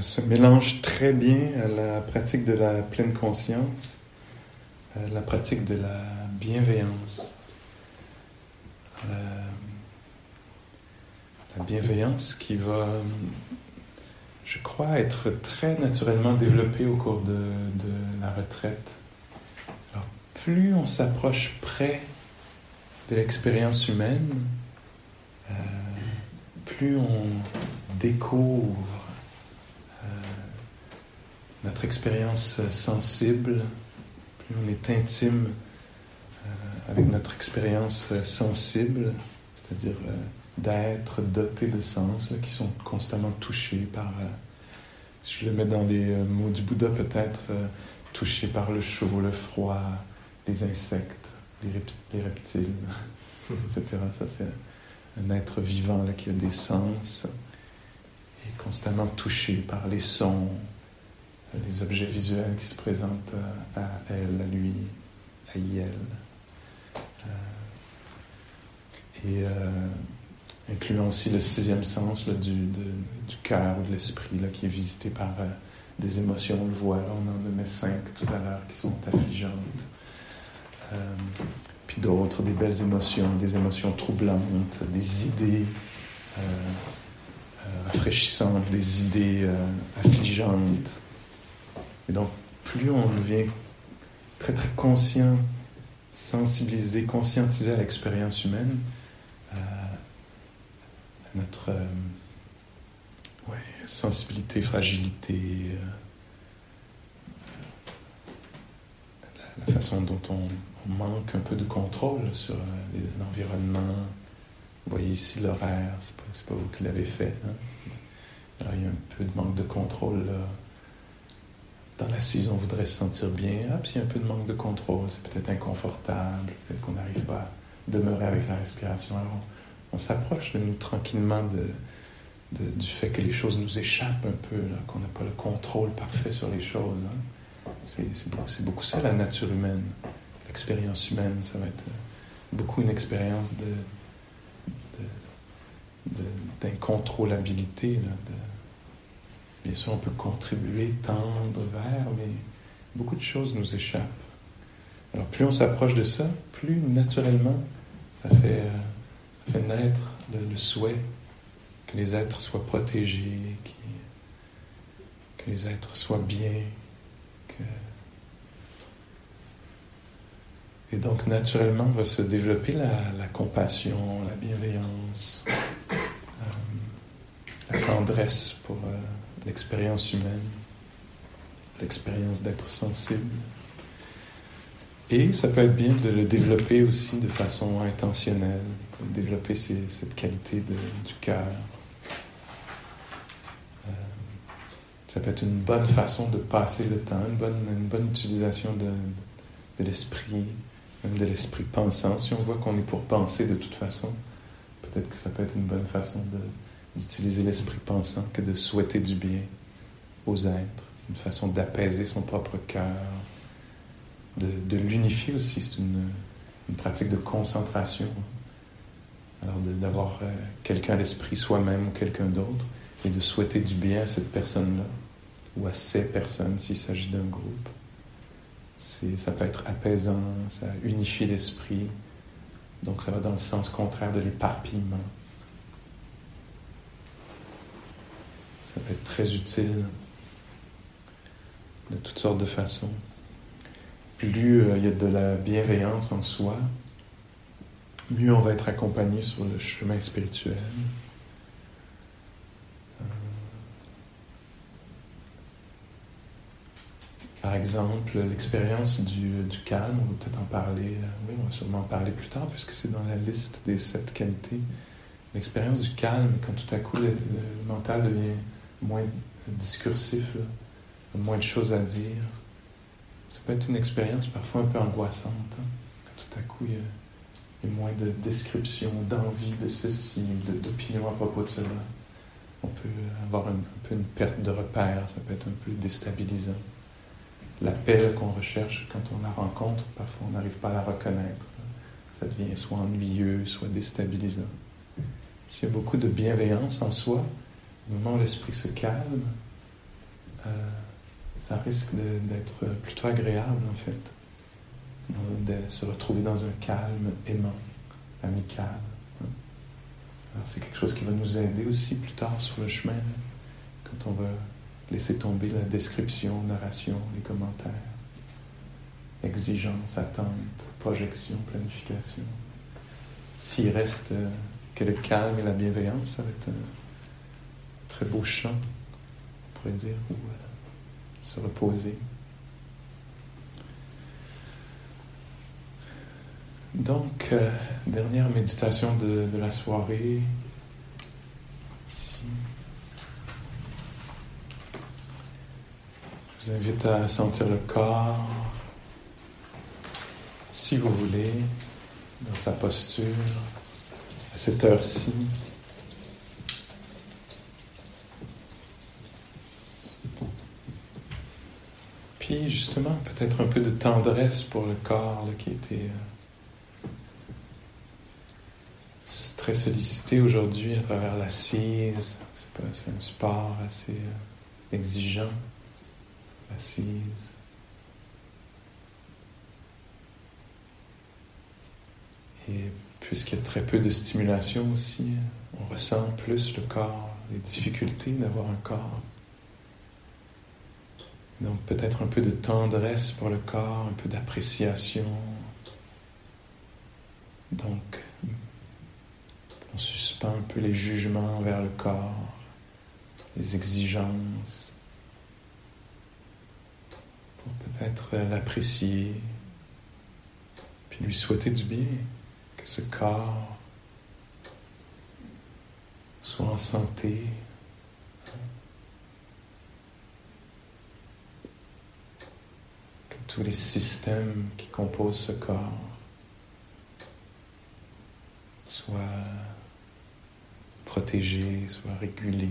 se, mélange très bien à la pratique de la pleine conscience, à la pratique de la bienveillance. La, bienveillance qui va, je crois, être très naturellement développée au cours de, la retraite. Plus on s'approche près de l'expérience humaine, euh, plus on découvre euh, notre expérience sensible, plus on est intime euh, avec notre expérience sensible, c'est-à-dire euh, d'être doté de sens qui sont constamment touchés par, si je le mets dans les mots du Bouddha peut-être, touchés par le chaud, le froid, les insectes, les, reptiles, etc. Ça, c'est un être vivant là, qui a des sens et constamment touché par les sons, les objets visuels qui se présentent à, elle, à lui, à elle. Euh, et euh, incluant aussi le sixième sens du, du cœur ou de l'esprit qui est visité par euh, des émotions. On le voit, là, on en mis cinq tout à l'heure qui sont affligeantes puis d'autres, des belles émotions, des émotions troublantes, des idées rafraîchissantes, des idées affligeantes. Et donc, plus on devient très très conscient, sensibilisé, conscientisé à l'expérience humaine, à notre sensibilité, fragilité, la façon dont on on manque un peu de contrôle sur euh, l'environnement. Vous voyez ici l'horaire, c'est pas, pas vous qui l'avez fait. Hein. Alors, il y a un peu de manque de contrôle là. Dans la saison, on voudrait se sentir bien. Ah, puis il y a un peu de manque de contrôle, c'est peut-être inconfortable, peut-être qu'on n'arrive pas à demeurer avec la respiration. Alors, on, s'approche de nous tranquillement de, du fait que les choses nous échappent un peu, qu'on n'a pas le contrôle parfait sur les choses. Hein. C'est beaucoup, beaucoup ça la nature humaine expérience humaine. Ça va être euh, beaucoup une expérience de, d'incontrôlabilité. Bien sûr, on peut contribuer, tendre vers, mais beaucoup de choses nous échappent. Alors, plus on s'approche de ça, plus naturellement, ça fait, euh, ça fait naître le, souhait que les êtres soient protégés, que les êtres soient bien, Et donc, naturellement, va se développer la, compassion, la bienveillance, euh, la tendresse pour euh, l'expérience humaine, l'expérience d'être sensible. Et ça peut être bien de le développer aussi de façon intentionnelle, de développer cette qualité du cœur. Euh, ça peut être une bonne façon de passer le temps, une bonne, utilisation de, de l'esprit, même de l'esprit pensant. Si on voit qu'on est pour penser de toute façon, peut-être que ça peut être une bonne façon d'utiliser l'esprit pensant que de souhaiter du bien aux êtres. une façon d'apaiser son propre cœur, de, l'unifier aussi. C'est une, pratique de concentration. Alors d'avoir euh, quelqu'un à l'esprit soi-même ou quelqu'un d'autre et de souhaiter du bien à cette personne-là ou à ces personnes s'il s'agit d'un groupe ça peut être apaisant, ça unifie l'esprit. Donc ça va dans le sens contraire de l'éparpillement. Ça peut être très utile de toutes sortes de façons. Plus euh, il y a de la bienveillance en soi, mieux on va être accompagné sur le chemin spirituel. Par exemple, l'expérience du, calme, on va peut-être en parler, euh, oui, on va sûrement en parler plus tard, puisque c'est dans la liste des sept qualités. L'expérience du calme, quand tout à coup le, mental devient moins discursif, moins de choses à dire, ça peut être une expérience parfois un peu angoissante. Hein. Quand tout à coup il y, a, moins de descriptions, d'envie de ceci, d'opinion à propos de cela. On peut avoir un peu une perte de repère, ça peut être un peu déstabilisant la paix qu'on recherche quand on la rencontre, parfois on n'arrive pas à la reconnaître. Ça devient soit ennuyeux, soit déstabilisant. S'il y a beaucoup de bienveillance en soi, au moment où l'esprit se calme, euh, ça risque d'être plutôt agréable en fait, de se retrouver dans un calme aimant, amical. Hein. Alors c'est quelque chose qui va nous aider aussi plus tard sur le chemin, quand on va laisser tomber la description, narration, les commentaires, exigence, attente, projection, planification. S'il reste euh, que le calme et la bienveillance, ça va être un très beau champ, on pourrait dire, où euh, se reposer. Donc, euh, dernière méditation de, de, la soirée. Ici. Je vous invite à sentir le corps, si vous voulez, dans sa posture à cette heure-ci. Justement, peut-être un peu de tendresse pour le corps qui était euh, très sollicité aujourd'hui à travers l'assise. C'est un sport assez euh, exigeant, l'assise. Et puisqu'il y a très peu de stimulation aussi, on ressent plus le corps, les difficultés d'avoir un corps. Donc peut-être un peu de tendresse pour le corps, un peu d'appréciation. Donc on suspend un peu les jugements vers le corps, les exigences, pour peut-être l'apprécier, puis lui souhaiter du bien que ce corps soit en santé. Tous les systèmes qui composent ce corps soient protégés, soient régulés.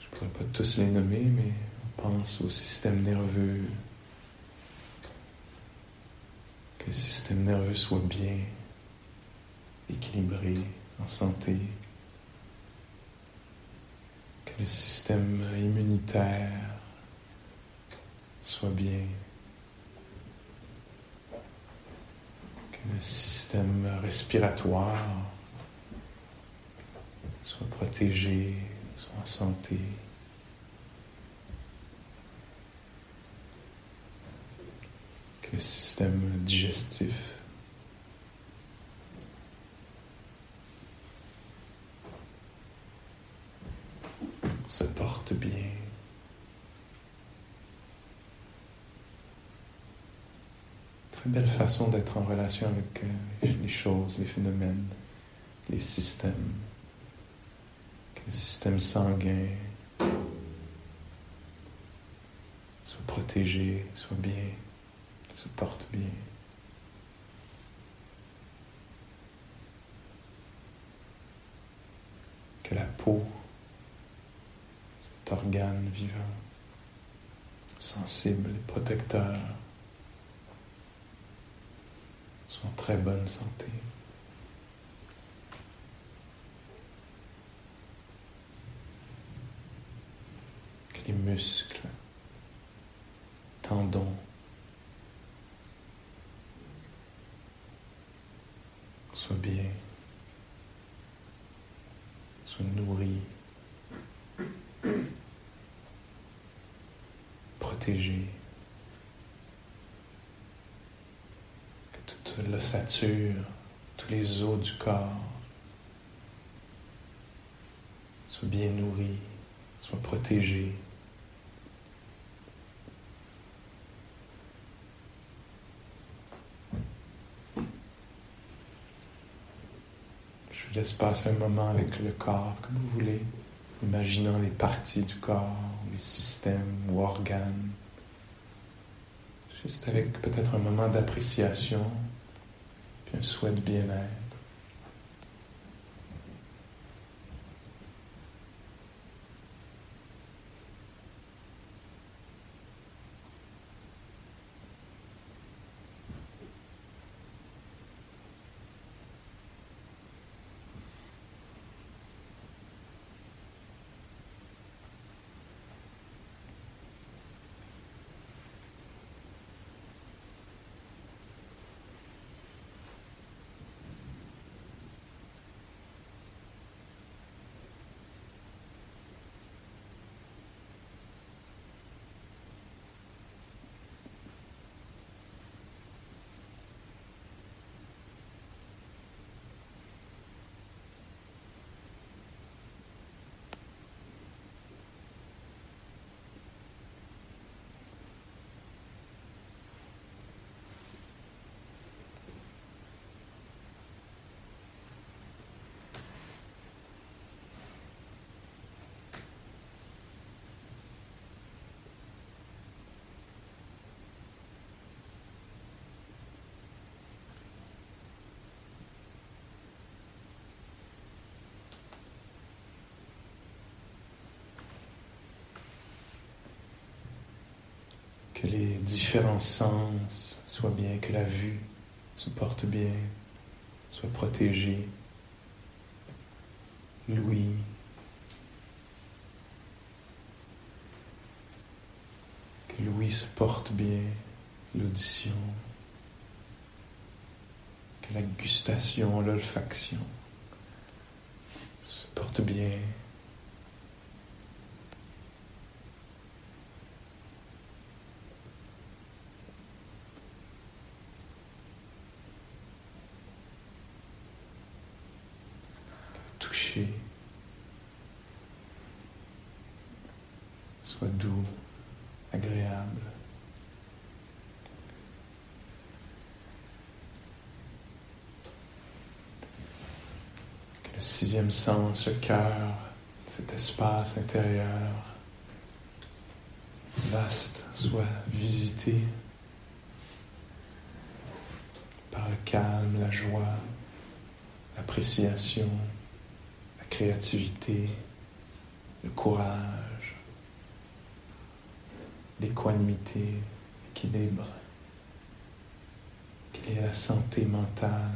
Je ne pourrais pas tous les nommer, mais on pense au système nerveux, le système nerveux soit bien équilibré, en santé, que le système immunitaire soit bien, que le système respiratoire soit protégé, soit en santé. le système digestif. se porte bien. Très belle façon d'être en relation avec euh, les choses, les phénomènes, les systèmes. Que le système sanguin soit protégé, soit bien se porte bien. Que la peau, cet organe vivant, sensible protecteur, en très bonne santé. Que les muscles, tendons, Sois bien, sois nourri, protégé. Que toute l'ossature, tous les os du corps soient bien nourris, soient protégés. laisse passer un moment avec le corps, comme vous voulez, imaginant les parties du corps, les systèmes ou organes. Juste avec peut-être un moment d'appréciation, puis un souhait de bien-être. Que les différents sens soient bien, que la vue se porte bien, soit protégée. L'ouïe, que l'ouïe se porte bien, l'audition, que la gustation, l'olfaction se porte bien. Soit doux, agréable. Que le sixième sens, le cœur, cet espace intérieur vaste soit visité par le calme, la joie, l'appréciation créativité, le courage, l'équanimité, l'équilibre, qu'il y ait la santé mentale,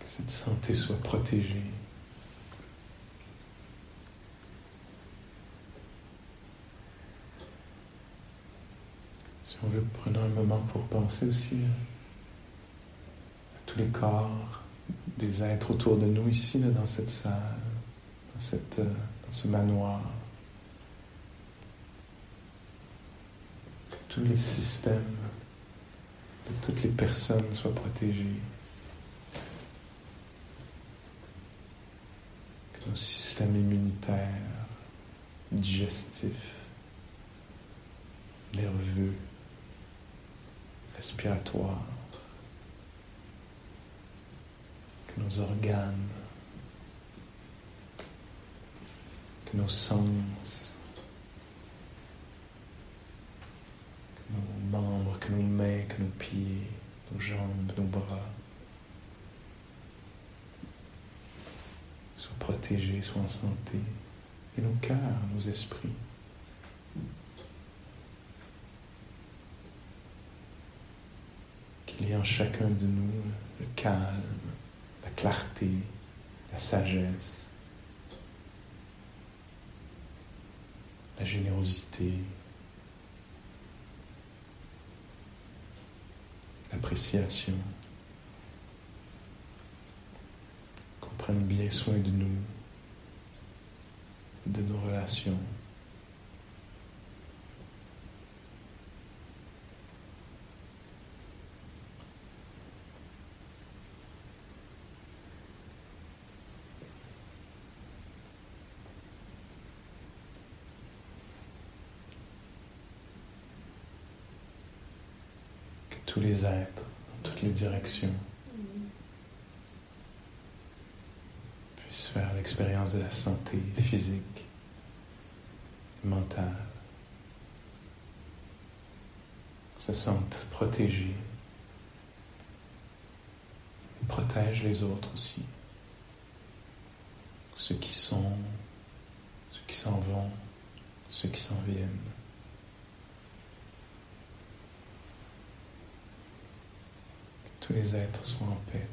que cette santé soit protégée. Si on veut, prenons un moment pour penser aussi à tous les corps des êtres autour de nous ici, dans cette salle, dans, euh, dans ce manoir. Tous les systèmes de toutes les personnes soient protégés. Que nos systèmes immunitaires, digestifs, nerveux, respiratoires, nos organes, que nos sens, nos membres, que nos mains, que nos pieds, nos jambes, nos bras soient protégés, soient en santé, et nos cœurs, nos esprits. Qu'il y ait en chacun de nous le calme, la clarté, la sagesse, la générosité, l'appréciation, qu'on prenne bien soin de nous, de nos relations. tous les êtres, dans toutes les directions, puissent faire l'expérience de la santé physique, mentale, se sentent protégés, protègent les autres aussi, ceux qui sont, ceux qui s'en vont, ceux qui s'en viennent. Tous les êtres soient en paix.